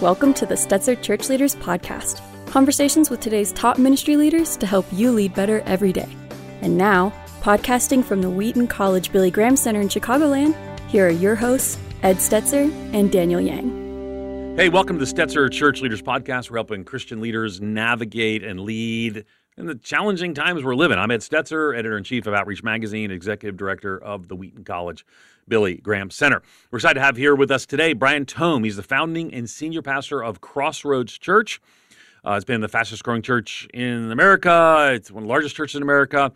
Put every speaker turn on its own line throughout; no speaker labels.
Welcome to the Stetzer Church Leaders Podcast conversations with today's top ministry leaders to help you lead better every day. And now, podcasting from the Wheaton College Billy Graham Center in Chicagoland, here are your hosts, Ed Stetzer and Daniel Yang.
Hey, welcome to the Stetzer Church Leaders Podcast. We're helping Christian leaders navigate and lead in the challenging times we're living. I'm Ed Stetzer, editor in chief of Outreach Magazine, executive director of the Wheaton College Billy Graham Center. We're excited to have here with us today Brian Tome. He's the founding and senior pastor of Crossroads Church. Uh, it's been the fastest growing church in America. It's one of the largest churches in America.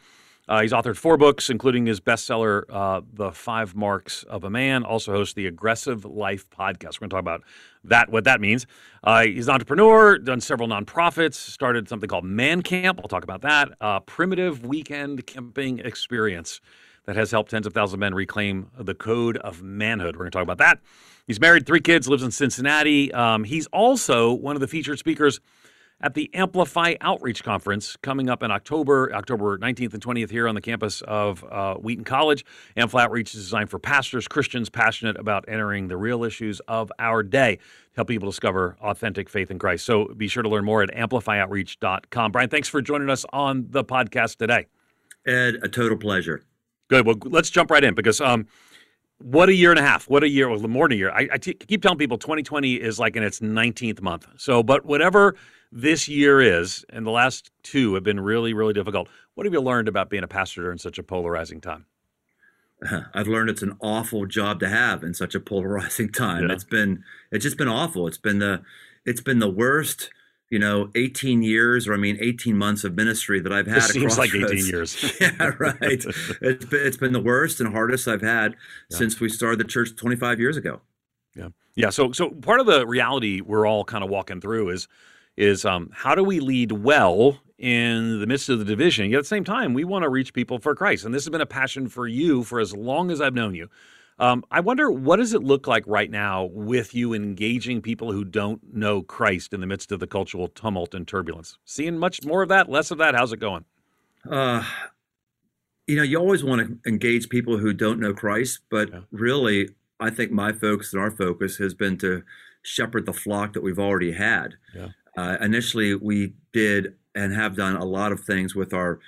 Uh, he's authored four books, including his bestseller, uh, The Five Marks of a Man. Also hosts the Aggressive Life podcast. We're going to talk about that, what that means. Uh, he's an entrepreneur, done several nonprofits, started something called Man Camp. I'll talk about that. Uh, primitive weekend camping experience that has helped tens of thousands of men reclaim the code of manhood. We're going to talk about that. He's married, three kids, lives in Cincinnati. Um, he's also one of the featured speakers at the Amplify Outreach Conference coming up in October, October 19th and 20th here on the campus of uh, Wheaton College. Amplify Outreach is designed for pastors, Christians passionate about entering the real issues of our day help people discover authentic faith in Christ. So be sure to learn more at amplifyoutreach.com. Brian, thanks for joining us on the podcast today.
Ed, a total pleasure.
Good. Well, let's jump right in because um, what a year and a half. What a year, well, more than a year. I, I t- keep telling people 2020 is like in its 19th month. So, but whatever this year is, and the last two have been really, really difficult. What have you learned about being a pastor during such a polarizing time?
I've learned it's an awful job to have in such a polarizing time. Yeah. It's been, it's just been awful. It's been the, it's been the worst you know, 18 years, or I mean, 18 months of ministry that I've had. It
seems like 18 years.
yeah, right. it's, been, it's been the worst and hardest I've had yeah. since we started the church 25 years ago.
Yeah, yeah. So, so part of the reality we're all kind of walking through is, is um, how do we lead well in the midst of the division? Yet at the same time, we want to reach people for Christ, and this has been a passion for you for as long as I've known you. Um, I wonder what does it look like right now with you engaging people who don't know Christ in the midst of the cultural tumult and turbulence? Seeing much more of that, less of that? How's it going? Uh,
you know, you always want to engage people who don't know Christ, but yeah. really, I think my focus and our focus has been to shepherd the flock that we've already had. Yeah. Uh, initially, we did and have done a lot of things with our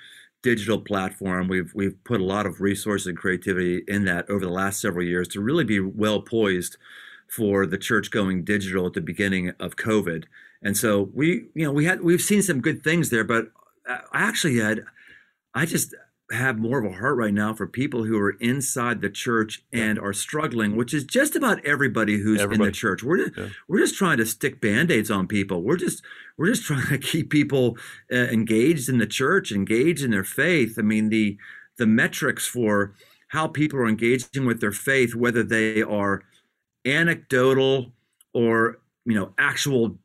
digital platform. We've we've put a lot of resources and creativity in that over the last several years to really be well poised for the church going digital at the beginning of COVID. And so we, you know, we had we've seen some good things there, but uh, I actually had I just have more of a heart right now for people who are inside the church and are struggling, which is just about everybody who's everybody. in the church. We're just, yeah. we're just trying to stick band-aids on people. We're just we're just trying to keep people uh, engaged in the church, engaged in their faith. I mean, the the metrics for how people are engaging with their faith, whether they are anecdotal or you know actual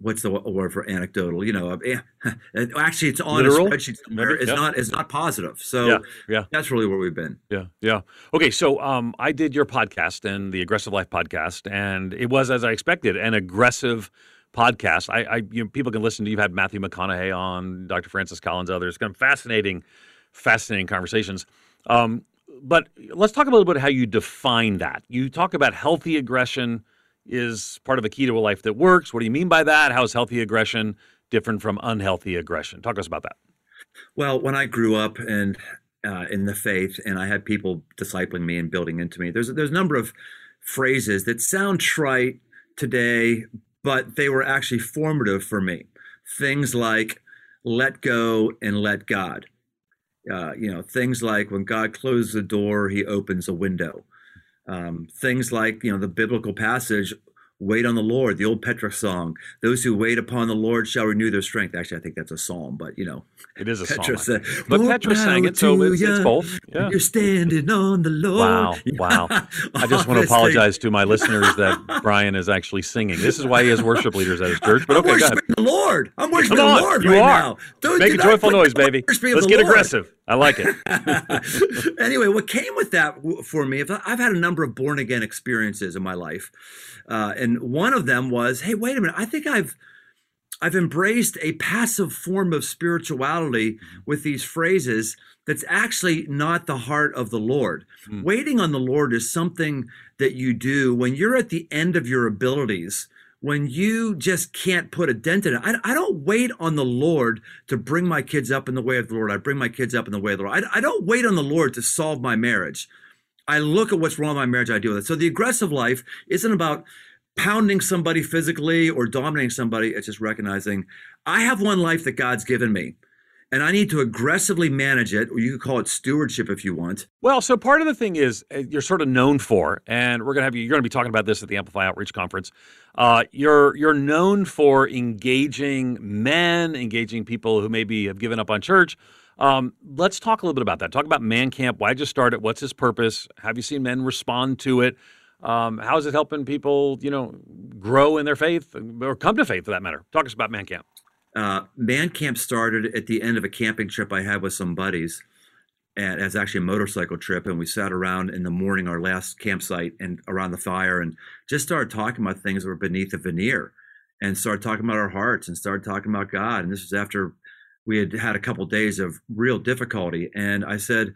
what's the word for anecdotal? You know, actually, it's on Literal? a spreadsheet somewhere. It's yeah. not. It's not positive. So yeah, yeah, that's really where we've been.
Yeah, yeah. Okay, so um, I did your podcast and the Aggressive Life podcast, and it was as I expected, an aggressive podcast. I, I you know, people can listen to. You've had Matthew McConaughey on, Dr. Francis Collins, others. Kind of fascinating, fascinating conversations. Um, but let's talk a little bit how you define that. You talk about healthy aggression is part of a key to a life that works. What do you mean by that? How is healthy aggression different from unhealthy aggression? Talk to us about that.
Well, when I grew up and uh, in the faith, and I had people discipling me and building into me, there's there's a number of phrases that sound trite today, but they were actually formative for me. Things like "let go and let God." Uh, you know, things like when God closes a door, He opens a window. Um, things like you know the biblical passage wait on the Lord, the old Petra song. Those who wait upon the Lord shall renew their strength. Actually, I think that's a psalm, but you know,
it is a Petra psalm. Said, but Petra sang it, so it's, it's both.
Yeah. You're standing on the Lord.
Wow, wow. I just want to apologize thing. to my listeners that Brian is actually singing. This is why he has worship leaders at his church. But okay,
I'm worshiping the Lord. I'm worshiping
the
Lord
you
right
are.
now.
Don't, Make a joyful noise, baby. Let's get Lord. aggressive. I like
it. anyway, what came with that for me, I've had a number of born again experiences in my life. Uh, and one of them was, hey, wait a minute, I think I've I've embraced a passive form of spirituality mm-hmm. with these phrases that's actually not the heart of the Lord. Mm. Waiting on the Lord is something that you do when you're at the end of your abilities, when you just can't put a dent in it. I, I, don't wait on the Lord to bring my kids up in the way of the Lord. I bring my kids up in the way of the Lord. I, I don't wait on the Lord to solve my marriage. I look at what's wrong with my marriage. I deal with it. So the aggressive life isn't about pounding somebody physically or dominating somebody. It's just recognizing I have one life that God's given me and I need to aggressively manage it, or you could call it stewardship if you want.
Well, so part of the thing is uh, you're sort of known for, and we're gonna have you. You're gonna be talking about this at the Amplify Outreach Conference. Uh, you're you're known for engaging men, engaging people who maybe have given up on church. Um, let's talk a little bit about that. Talk about Man Camp. Why did you start it? What's its purpose? Have you seen men respond to it? Um, how is it helping people, you know, grow in their faith or come to faith for that matter? Talk us about Man Camp.
Uh, Man Camp started at the end of a camping trip I had with some buddies. And it's actually a motorcycle trip, and we sat around in the morning, our last campsite, and around the fire, and just started talking about things that were beneath the veneer, and started talking about our hearts, and started talking about God. And this was after we had had a couple of days of real difficulty. And I said,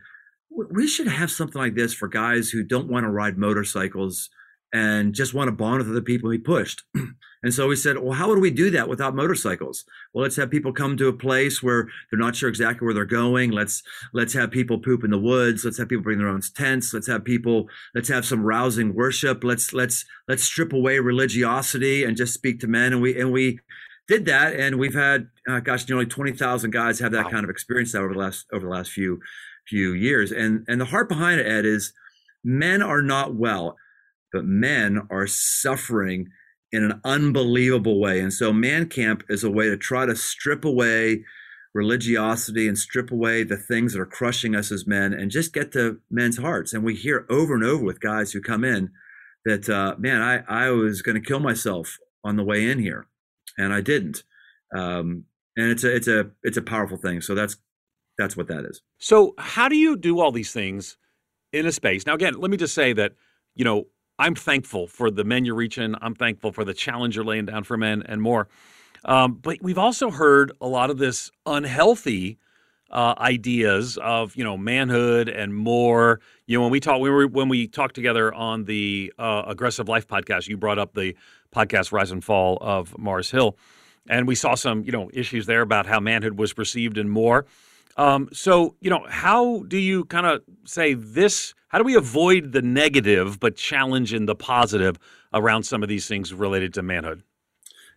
we should have something like this for guys who don't want to ride motorcycles and just want to bond with other people he pushed. and so we said, well, how would we do that without motorcycles? Well, let's have people come to a place where they're not sure exactly where they're going. Let's let's have people poop in the woods. Let's have people bring their own tents. Let's have people. Let's have some rousing worship. Let's let's let's strip away religiosity and just speak to men. And we and we did that, and we've had, uh, gosh, nearly twenty thousand guys have that wow. kind of experience over the last over the last few few years. And and the heart behind it, Ed, is men are not well, but men are suffering in an unbelievable way. And so Man Camp is a way to try to strip away religiosity and strip away the things that are crushing us as men and just get to men's hearts. And we hear over and over with guys who come in that, uh, man, I, I was going to kill myself on the way in here and I didn't. Um, and it's a it's a it's a powerful thing. So that's that's what that is.
So how do you do all these things in a space? Now, again, let me just say that you know I'm thankful for the men you're reaching. I'm thankful for the challenge you're laying down for men and more. Um, but we've also heard a lot of this unhealthy uh, ideas of you know manhood and more. You know when we talk we were when we talked together on the uh, aggressive life podcast, you brought up the podcast Rise and Fall of Mars Hill, and we saw some you know issues there about how manhood was perceived and more. Um, so you know how do you kind of say this? How do we avoid the negative but challenge in the positive around some of these things related to manhood?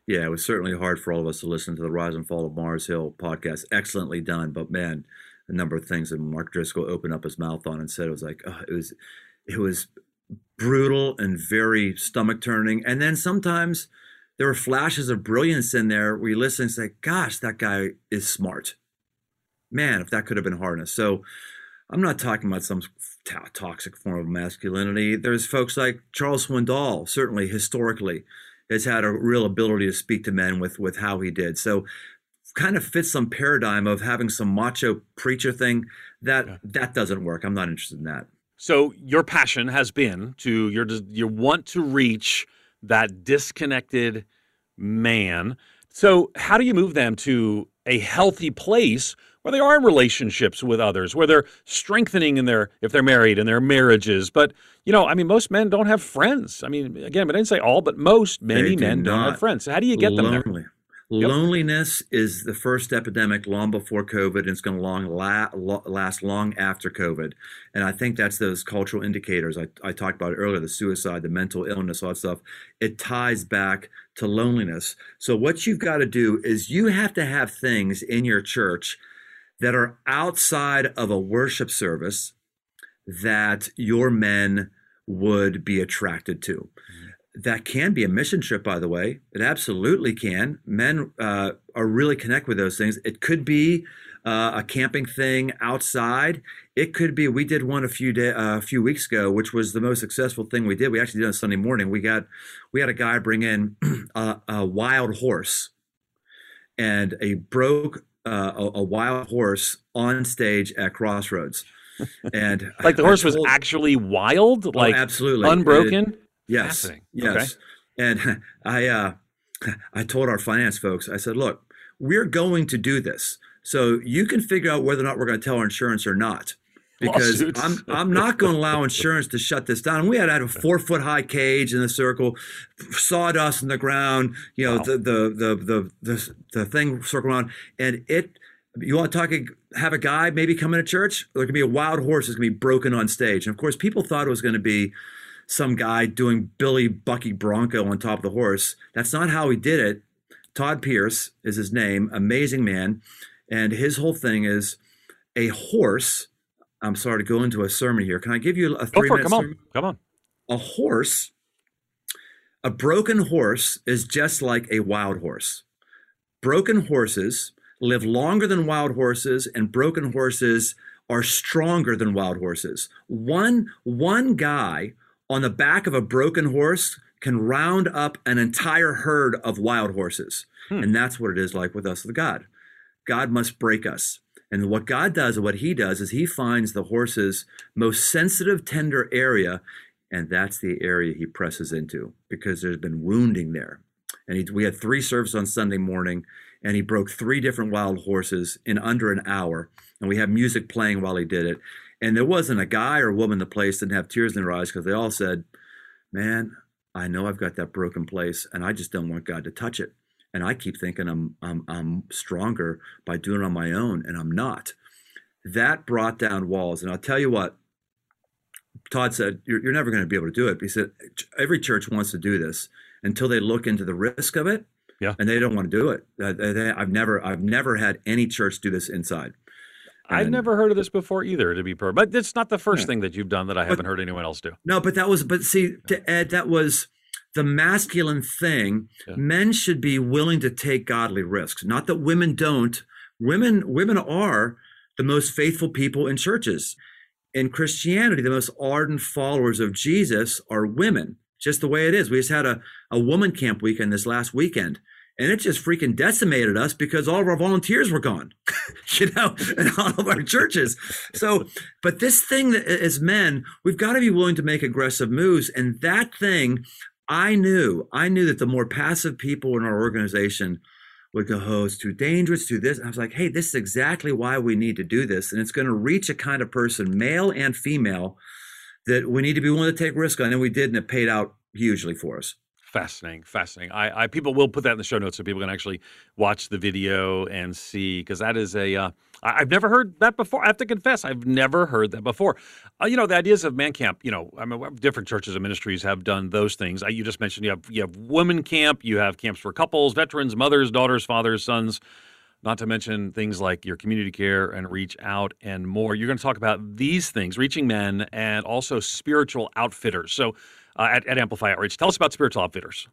Yeah, it was certainly hard for all of us to listen to the Rise and Fall of Mars Hill podcast. Excellently done, but man, a number of things that Mark Driscoll opened up his mouth on and said it was like oh, it was it was brutal and very stomach turning. And then sometimes there were flashes of brilliance in there where you listen and say, "Gosh, that guy is smart." Man, if that could have been harnessed. So I'm not talking about some t- toxic form of masculinity. There's folks like Charles Swindoll, certainly historically has had a real ability to speak to men with with how he did. So kind of fits some paradigm of having some macho preacher thing that yeah. that doesn't work. I'm not interested in that.
So your passion has been to your you want to reach that disconnected man. So how do you move them to a healthy place where they are in relationships with others, where they're strengthening in their if they're married in their marriages. But you know, I mean, most men don't have friends. I mean, again, but I didn't say all, but most many men don't have friends. So how do you get lonely. them there?
Yep. Loneliness is the first epidemic long before COVID, and it's going to long la- last long after COVID. And I think that's those cultural indicators I, I talked about earlier: the suicide, the mental illness, all that stuff. It ties back to loneliness. So what you've got to do is you have to have things in your church that are outside of a worship service that your men would be attracted to. Mm-hmm. That can be a mission trip, by the way. It absolutely can. Men uh, are really connect with those things. It could be uh, a camping thing outside. It could be. We did one a few day, uh, a few weeks ago, which was the most successful thing we did. We actually did on Sunday morning. We got we had a guy bring in a, a wild horse and a broke uh, a, a, wild horse on stage at Crossroads, and
like the horse told, was actually wild, oh, like absolutely unbroken. It,
yes, yes. Okay. And I, uh, I told our finance folks, I said, look, we're going to do this, so you can figure out whether or not we're going to tell our insurance or not. Because I'm I'm not going to allow insurance to shut this down. We had, had a four foot high cage in the circle, sawdust in the ground, you know, wow. the, the, the the the the thing circle around, and it. You want to talk? Have a guy maybe come into church. There could be a wild horse that's going to be broken on stage, and of course, people thought it was going to be some guy doing Billy Bucky Bronco on top of the horse. That's not how he did it. Todd Pierce is his name, amazing man, and his whole thing is a horse I'm sorry to go into a sermon here. Can I give you a three
minute
Come
sermon? on. Come on.
A horse, a broken horse is just like a wild horse. Broken horses live longer than wild horses, and broken horses are stronger than wild horses. One, one guy on the back of a broken horse can round up an entire herd of wild horses. Hmm. And that's what it is like with us with God. God must break us. And what God does, what He does, is He finds the horse's most sensitive, tender area, and that's the area He presses into because there's been wounding there. And he, we had three services on Sunday morning, and He broke three different wild horses in under an hour. And we had music playing while He did it. And there wasn't a guy or woman in the place didn't have tears in their eyes because they all said, "Man, I know I've got that broken place, and I just don't want God to touch it." And I keep thinking I'm I'm I'm stronger by doing it on my own, and I'm not. That brought down walls, and I'll tell you what. Todd said, "You're, you're never going to be able to do it." He said, "Every church wants to do this until they look into the risk of it,
yeah,
and they don't want to do it. Uh, they, I've never I've never had any church do this inside."
And, I've never heard of this before either, to be per. But it's not the first yeah. thing that you've done that I but, haven't heard anyone else do.
No, but that was. But see, to Ed, that was the masculine thing. Yeah. Men should be willing to take godly risks. Not that women don't. Women women are the most faithful people in churches. In Christianity, the most ardent followers of Jesus are women. Just the way it is. We just had a, a woman camp weekend this last weekend and it just freaking decimated us because all of our volunteers were gone, you know, in all of our churches. So, but this thing that as men, we've got to be willing to make aggressive moves. And that thing I knew, I knew that the more passive people in our organization would go, oh, it's too dangerous, to this. And I was like, hey, this is exactly why we need to do this. And it's going to reach a kind of person, male and female, that we need to be willing to take risk on. And we did, and it paid out hugely for us.
Fascinating, fascinating. I, I people will put that in the show notes so people can actually watch the video and see because that is a uh, I've never heard that before. I have to confess, I've never heard that before. Uh, you know, the ideas of man camp. You know, I mean, different churches and ministries have done those things. I, you just mentioned you have you have women camp, you have camps for couples, veterans, mothers, daughters, fathers, sons. Not to mention things like your community care and reach out and more. You're going to talk about these things, reaching men, and also spiritual outfitters. So uh, at, at Amplify Outreach. Tell us about Spiritual Outfitters.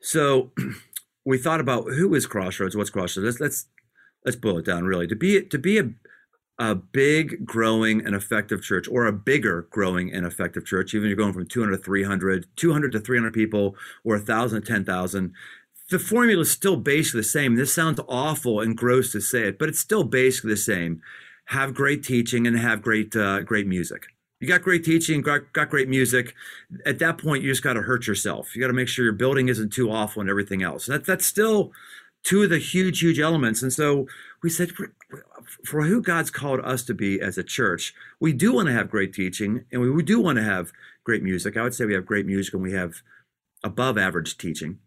So we thought about who is Crossroads, what's Crossroads. Let's let's let's boil it down really. To be to be a a big, growing, and effective church, or a bigger, growing, and effective church, even if you're going from 200 to 300, 200 to 300 people, or 1,000 to 10,000, the formula is still basically the same. This sounds awful and gross to say it, but it's still basically the same. Have great teaching and have great, uh, great music you got great teaching, got, got great music. At that point, you just got to hurt yourself. You got to make sure your building isn't too awful and everything else. That, that's still two of the huge, huge elements. And so we said, for, for who God's called us to be as a church, we do want to have great teaching and we, we do want to have great music. I would say we have great music and we have above average teaching.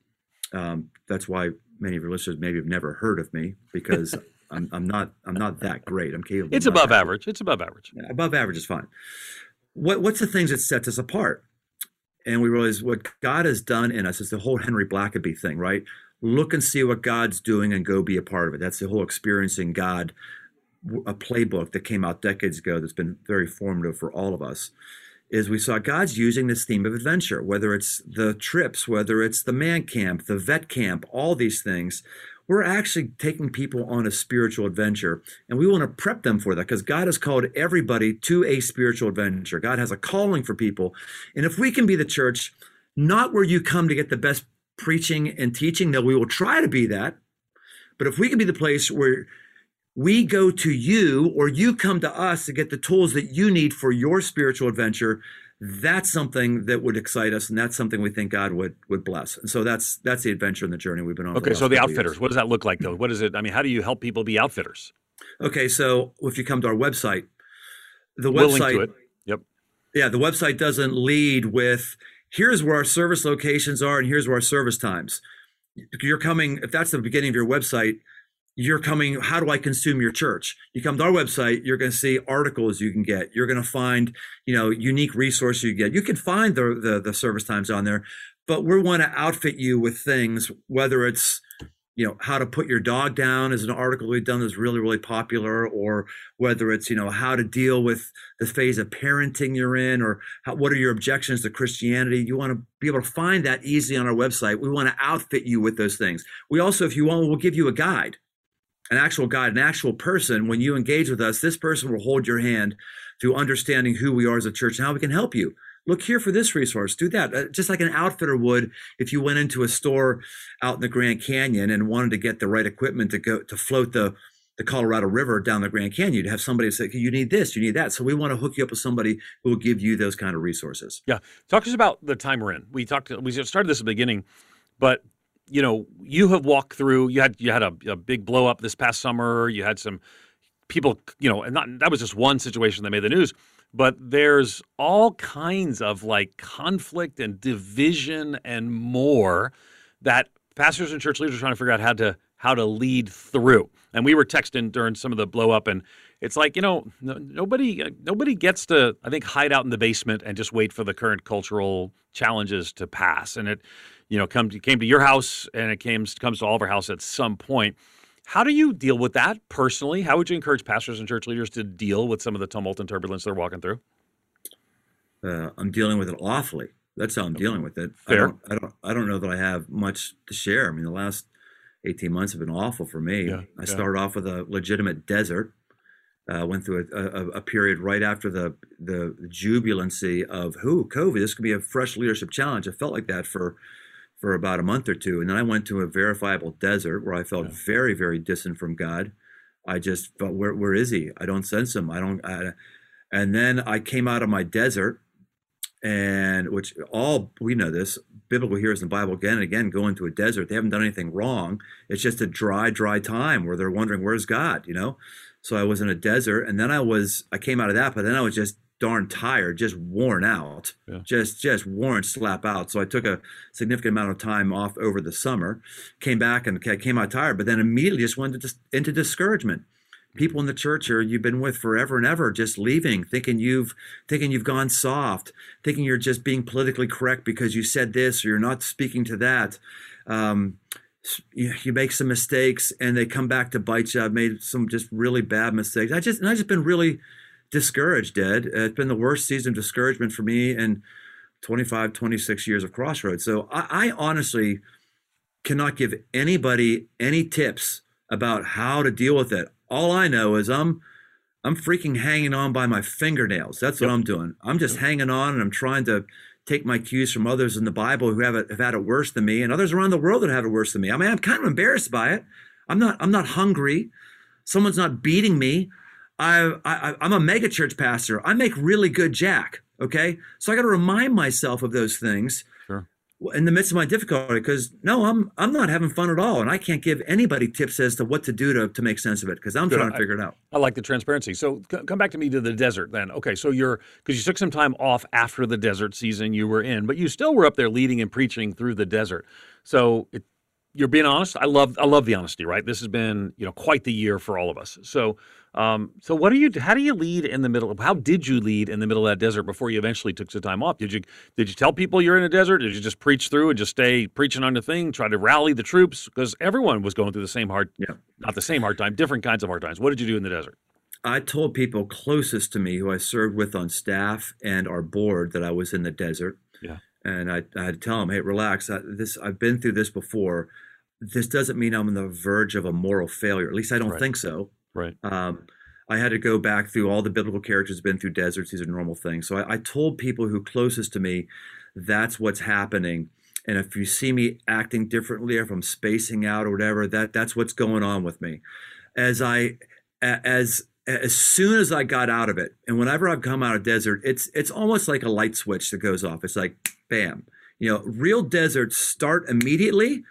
Um, that's why many of your listeners maybe have never heard of me because I'm, I'm not I'm not that great. I'm capable.
It's above average. It's above average.
Yeah, above average is fine what what's the things that sets us apart? And we realize what God has done in us is the whole Henry Blackaby thing, right? Look and see what God's doing and go be a part of it. That's the whole experiencing God, a playbook that came out decades ago that's been very formative for all of us. Is we saw God's using this theme of adventure, whether it's the trips, whether it's the man camp, the vet camp, all these things we're actually taking people on a spiritual adventure and we want to prep them for that because God has called everybody to a spiritual adventure. God has a calling for people. And if we can be the church, not where you come to get the best preaching and teaching, though we will try to be that, but if we can be the place where we go to you or you come to us to get the tools that you need for your spiritual adventure, that's something that would excite us and that's something we think god would would bless and so that's that's the adventure and the journey we've been on
okay the so the outfitters years. what does that look like though what is it i mean how do you help people be outfitters
okay so if you come to our website the website
to it. Yep.
yeah, the website doesn't lead with here's where our service locations are and here's where our service times. You're coming, if that's the beginning of your website, you're coming, how do I consume your church? You come to our website, you're going to see articles you can get. You're going to find, you know, unique resources you get. You can find the, the, the service times on there, but we want to outfit you with things, whether it's, you know how to put your dog down is an article we've done that's really really popular or whether it's you know how to deal with the phase of parenting you're in or how, what are your objections to christianity you want to be able to find that easily on our website we want to outfit you with those things we also if you want we'll give you a guide an actual God, an actual person when you engage with us this person will hold your hand through understanding who we are as a church and how we can help you. Look here for this resource. Do that. Uh, just like an outfitter would if you went into a store out in the grand canyon and wanted to get the right equipment to go to float the the colorado river down the grand canyon. You'd have somebody say you need this you need that. So we want to hook you up with somebody who will give you those kind of resources.
Yeah. Talk to us about the time we're in. We talked we started this at the beginning but you know you have walked through you had you had a, a big blow up this past summer you had some people you know and not that was just one situation that made the news but there's all kinds of like conflict and division and more that pastors and church leaders are trying to figure out how to how to lead through. And we were texting during some of the blow up, and it's like you know no, nobody nobody gets to I think hide out in the basement and just wait for the current cultural challenges to pass. And it you know come came to your house and it came comes to all of our house at some point. How do you deal with that personally? How would you encourage pastors and church leaders to deal with some of the tumult and turbulence they're walking through?
Uh, I'm dealing with it awfully. That's how I'm dealing with it.
Fair.
I don't, I don't. I don't know that I have much to share. I mean, the last 18 months have been awful for me.
Yeah,
I
yeah.
started off with a legitimate desert. Uh, went through a, a, a period right after the the jubilancy of who COVID. This could be a fresh leadership challenge. I felt like that for for about a month or two, and then I went to a verifiable desert where I felt
Yeah.
very very distant from God. I just felt where where is He? I don't sense Him. I don't. I, and then I came out of my desert, and which all we know this biblical heroes in the Bible again and again go into a desert. They haven't done anything wrong. It's just a dry, dry time where they're wondering where's God, you know. So I was in a desert, and then I was I came out of that, but then I was just darn tired, just worn out,
Yeah.
just just worn slap out. So I took a significant amount of time off over the summer, came back and came out tired, but then immediately just went into, into discouragement. People in the church or you've been with forever and ever just leaving, thinking you've thinking you've gone soft, thinking you're just being politically correct because you said this or you're not speaking to that. Um, you, you make some mistakes and they come back to bite you. I've made some just really bad mistakes. I just and I just been really discouraged, Ed. Uh, It's been the worst season of discouragement for me in 25, 26 years of Crossroads. So I, I honestly cannot give anybody any tips about how to deal with it. All I know is I'm I'm freaking hanging on by my fingernails. That's what
Yep.
I'm doing. I'm just hanging on and I'm trying to take my cues from others in the Bible who have, it, have had it worse than me and others around the world that have it worse than me. I mean, I'm kind of embarrassed by it. I'm not I'm not hungry. Someone's not beating me. I, I I'm a mega church pastor. I make really good jack. Okay, so I got to remind myself of those things
Sure.
in the midst of my difficulty because no, I'm I'm not having fun at all, and I can't give anybody tips as to what to do to to make sense of it because I'm
Good.
trying to
I-
figure it out.
I like the transparency. So c- come back to me to the desert then. Okay, so you're because you took some time off after the desert season you were in, but you still were up there leading and preaching through the desert. So it, you're being honest. I love I love the honesty. Right, this has been you know quite the year for all of us. So um, so what do you how do you lead in the middle of how did you lead in the middle of that desert before you eventually took some time off? Did you did you tell people you're in a desert? Did you just preach through and just stay preaching on the thing, try to rally the troops because everyone was going through the same hard
Yeah.
not the same hard time, different kinds of hard times. What did you do in the desert?
I told people closest to me who I served with on staff and our board that I was in the desert.
Yeah.
And I, I had to tell them, hey, relax. I, this I've been through this before. This doesn't mean I'm on the verge of a moral failure. At least I don't
Right.
think so.
Right.
Um, I had to go back through all the biblical characters been through deserts. These are normal things. So I, I told people who closest to me, that's what's happening. And if you see me acting differently, or if I'm spacing out or whatever, that that's what's going on with me. As I as as soon as I got out of it, and whenever I've come out of desert, it's it's almost like a light switch that goes off. It's like bam. You know, real deserts start immediately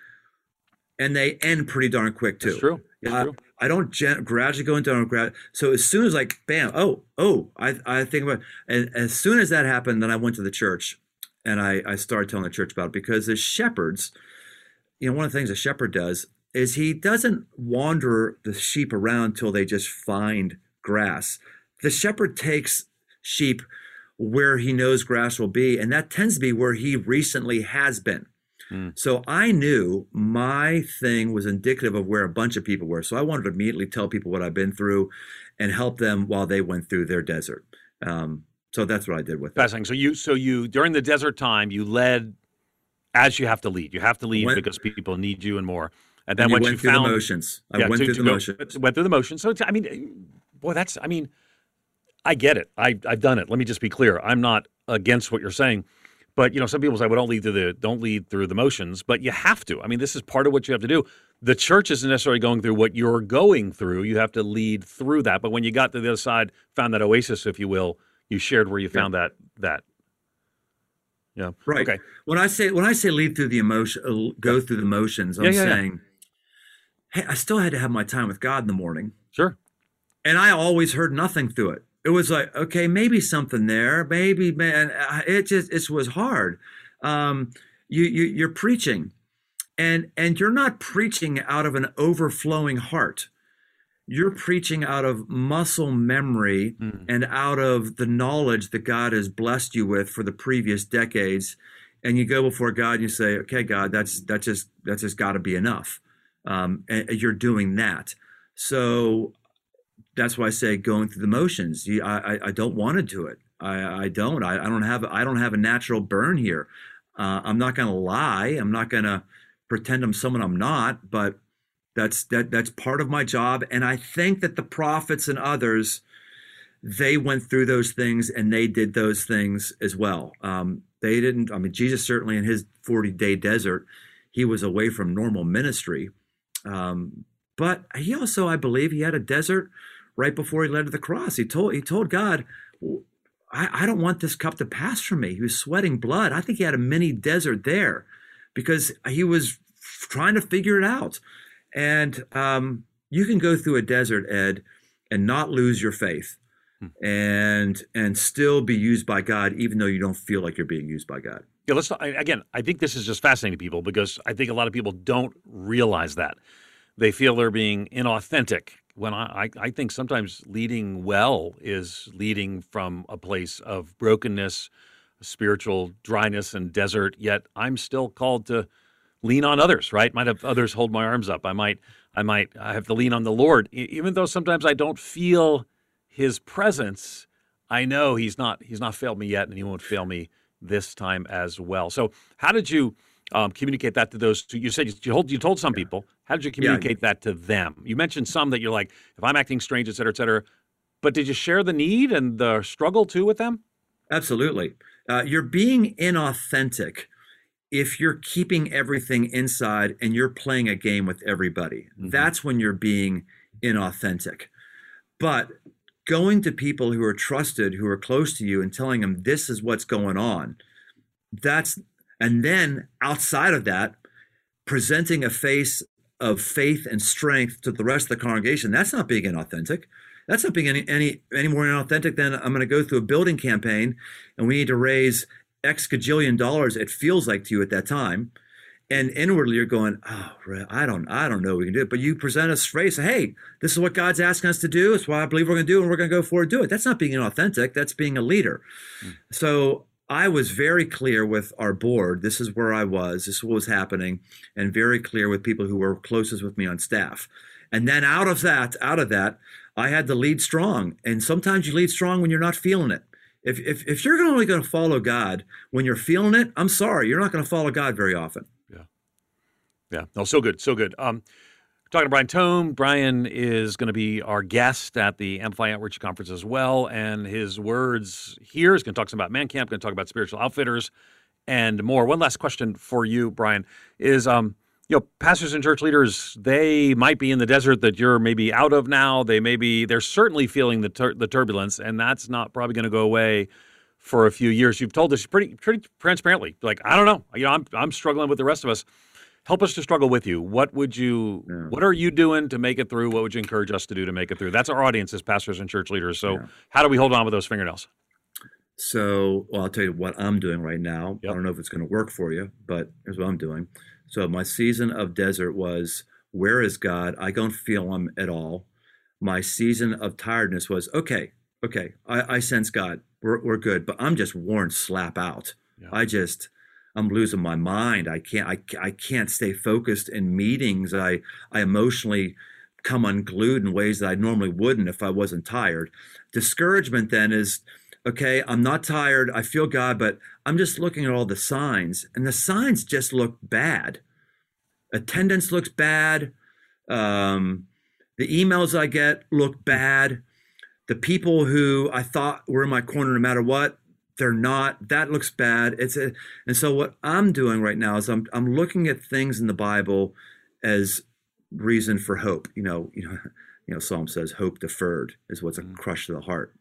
and they end pretty darn quick too.
That's true. That's
I,
true.
I don't gen- gradually go into uh, on grad. So as soon as like bam, oh oh, I I think about and as soon as that happened, then I went to the church and I I started telling the church about it because as shepherds, you know, one of the things a shepherd does is he doesn't wander the sheep around till they just find grass. The shepherd takes sheep where he knows grass will be, and that tends to be where he recently has been. Mm. So I knew my thing was indicative of where a bunch of people were. So I wanted to immediately tell people what I've been through and help them while they went through their desert. Um, so that's what I did with
Fascinating. So you, so you during the desert time, you led as you have to lead. You have to lead because people need you and more. And then
and
once
went
you
through
found
the motions, I yeah, went to, through to the
go,
motions.
Went through the motions. So I mean, boy, that's I mean, I get it. I I've done it. Let me just be clear. I'm not against what you're saying. But you know, some people say, "Well, don't lead through the don't lead through the motions," but you have to. I mean, this is part of what you have to do. The church isn't necessarily going through what you're going through. You have to lead through that. But when you got to the other side, found that oasis, if you will, you shared where you yeah. found that that. Yeah.
Right.
Okay.
When I say when I say lead through the emotion, uh, go through the motions, I'm yeah, yeah, saying, hey, I still had to have my time with God in the morning.
Sure.
And I always heard nothing through it it was like okay maybe something there. Maybe man it just it was hard. Um, you, you you're preaching and and you're not preaching out of an overflowing heart. You're preaching out of muscle memory mm. and out of the knowledge that God has blessed you with for the previous decades. And you go before God and you say okay God that's that's just that's just got to be enough. Um, and you're doing that. So that's why I say going through the motions. I, I, I don't want to do it. I, I don't. I, I, don't have. I don't have a natural burn here. Uh, I'm not going to lie. I'm not going to pretend I'm someone I'm not. But that's that. That's part of my job. And I think that the prophets and others, they went through those things and they did those things as well. Um, they didn't. I mean, Jesus certainly in his 40 day desert, he was away from normal ministry. Um, but he also, I believe, he had a desert right before he led to the cross. He told he told God, I, I don't want this cup to pass from me. He was sweating blood. I think he had a mini desert there because he was trying to figure it out. And um, you can go through a desert, Ed, and not lose your faith hmm. and and still be used by God, even though you don't feel like you're being used by God.
Yeah, let's again. I think this is just fascinating to people because I think a lot of people don't realize that they feel they're being inauthentic when I, I think sometimes leading well is leading from a place of brokenness, spiritual dryness, and desert. Yet I'm still called to lean on others. Right? Might have others hold my arms up. I might, I might I have to lean on the Lord, even though sometimes I don't feel His presence. I know He's not He's not failed me yet, and He won't fail me this time as well. So, how did you? Um, communicate that to those two? You said you told you told some people. How did you communicate yeah. that to them? You mentioned some that you're like, if I'm acting strange, et cetera, et cetera. But did you share the need and the struggle too with them?
Absolutely. Uh, you're being inauthentic if you're keeping everything inside and you're playing a game with everybody. Mm-hmm. That's when you're being inauthentic. But going to people who are trusted, who are close to you, and telling them this is what's going on, that's and then outside of that, presenting a face of faith and strength to the rest of the congregation, that's not being inauthentic. That's not being any, any, any more inauthentic than I'm going to go through a building campaign and we need to raise X gajillion dollars, it feels like to you at that time. And inwardly you're going, oh, I don't, I don't know we can do it. But you present a face, hey, this is what God's asking us to do. It's what I believe we're going to do, and we're going to go forward and do it. That's not being inauthentic. That's being a leader. Mm. So I was very clear with our board. This is where I was. This is what was happening, and very clear with people who were closest with me on staff. And then out of that, out of that, I had to lead strong. And sometimes you lead strong when you're not feeling it. If if, if you're only going to follow God when you're feeling it, I'm sorry, you're not going to follow God very often.
Yeah, yeah. No, so good, so good. Um, talking to Brian Tome. Brian is going to be our guest at the Amplify Outreach Conference as well. And his words here is going to talk some about Man Camp, going to talk about spiritual outfitters and more. One last question for you, Brian, is um, you know, pastors and church leaders, they might be in the desert that you're maybe out of now. They may be, they're certainly feeling the, tur- the turbulence, and that's not probably going to go away for a few years. You've told us pretty, pretty transparently, like, I don't know, you know, I'm, I'm struggling with the rest of us help us to struggle with you. What would you? Yeah. What are you doing to make it through? What would you encourage us to do to make it through? That's our audience as pastors and church leaders. So, yeah. how do we hold on with those fingernails?
So, well, I'll tell you what I'm doing right now. Yep. I don't know if it's going to work for you, but here's what I'm doing. So, my season of desert was where is God? I don't feel Him at all. My season of tiredness was okay, okay, I, I sense God. We're, we're good, but I'm just worn slap out. Yeah. I just, I'm losing my mind. I can't, I, I can't stay focused in meetings. I, I emotionally come unglued in ways that I normally wouldn't if I wasn't tired. Discouragement then is, okay, I'm not tired. I feel God, but I'm just looking at all the signs, and the signs just look bad. Attendance looks bad. Um, the emails I get look bad. The people who I thought were in my corner no matter what, they're not. That looks bad. It's a, and so what I'm doing right now is I'm I'm looking at things in the Bible as reason for hope. You know, you know, you know, Psalm says hope deferred is what's a mm. crush to the heart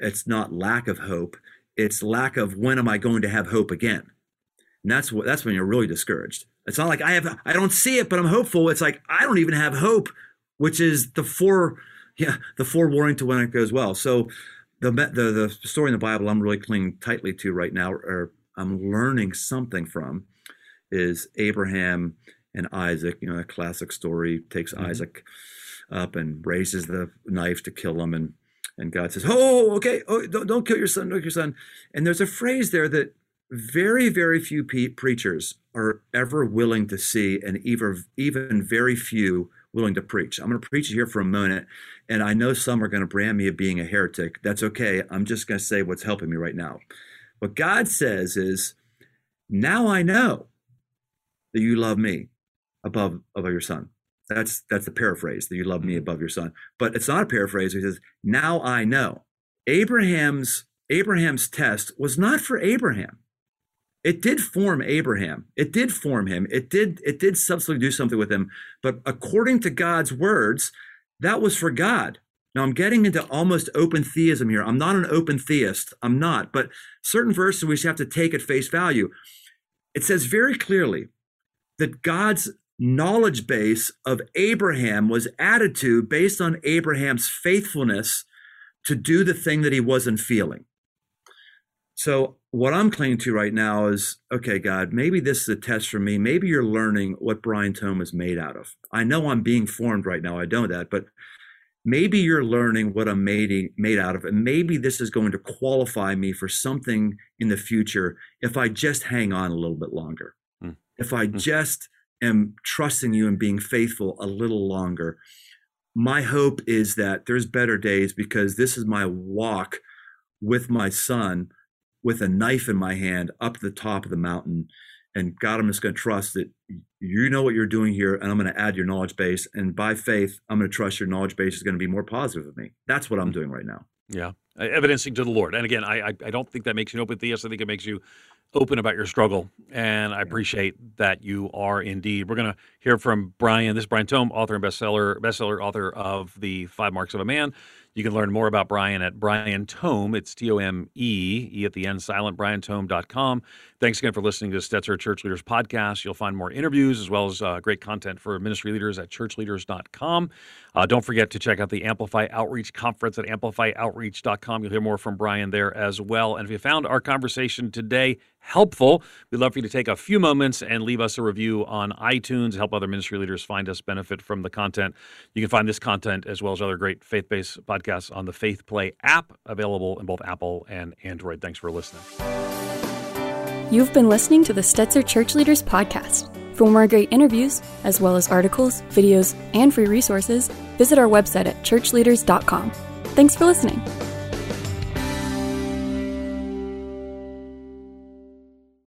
it's not lack of hope it's lack of when am i going to have hope again and that's what that's when you're really discouraged it's not like i have i don't see it but i'm hopeful it's like i don't even have hope which is the four yeah the forewarning to when it goes well so the the, the story in the bible i'm really clinging tightly to right now or i'm learning something from is abraham and isaac you know a classic story takes mm-hmm. isaac up and raises the knife to kill him and and God says, "Oh, okay, oh, don't, don't kill your son, don't kill your son." And there's a phrase there that very, very few pe- preachers are ever willing to see, and even even very few willing to preach. I'm going to preach here for a moment, and I know some are going to brand me of being a heretic. That's okay. I'm just going to say what's helping me right now. What God says is, "Now I know that you love me above above your son." That's that's the paraphrase that you love me mm-hmm. above your son. But it's not a paraphrase. He says, "Now I know." Abraham's Abraham's test was not for Abraham. It did form Abraham. It did form him. It did it did subsequently do something with him. But according to God's words, that was for God. Now I'm getting into almost open theism here. I'm not an open theist. I'm not. But certain verses we just have to take at face value. It says very clearly that God's knowledge base of Abraham was added to based on Abraham's faithfulness to do the thing that he wasn't feeling. So, what I'm clinging to right now is okay, God, maybe this is a test for me. Maybe you're learning what Brian Tome is made out of. I know I'm being formed right now. I know that, but maybe you're learning what I'm made, made out of. And maybe this is going to qualify me for something in the future if I just hang on a little bit longer. Mm. If I mm. just am trusting you and being faithful a little longer. My hope is that there's better days because this is my walk with my son with a knife in my hand up the top of the mountain. And God, I'm just going to trust that you know what you're doing here, and I'm going to add your knowledge base. And by faith, I'm going to trust your knowledge base is going to be more positive of me. That's what I'm doing right now.
Yeah, evidencing to the Lord. And again, I I don't think that makes you an open theist. I think it makes you open about your struggle, and I appreciate that you are indeed. We're going to hear from Brian. This is Brian Tome, author and bestseller bestseller author of the Five Marks of a Man. You can learn more about Brian at Brian Tome. It's T O M E, E at the end, silent, briantome.com. Thanks again for listening to Stetzer Church Leaders Podcast. You'll find more interviews as well as uh, great content for ministry leaders at churchleaders.com. Uh, don't forget to check out the Amplify Outreach Conference at amplifyoutreach.com. You'll hear more from Brian there as well. And if you found our conversation today helpful, we'd love for you to take a few moments and leave us a review on iTunes, help other ministry leaders find us, benefit from the content. You can find this content as well as other great faith based podcasts on the Faith Play app, available in both Apple and Android. Thanks for listening.
You've been listening to the Stetzer Church Leaders Podcast. For more great interviews, as well as articles, videos, and free resources, visit our website at churchleaders.com. Thanks for listening.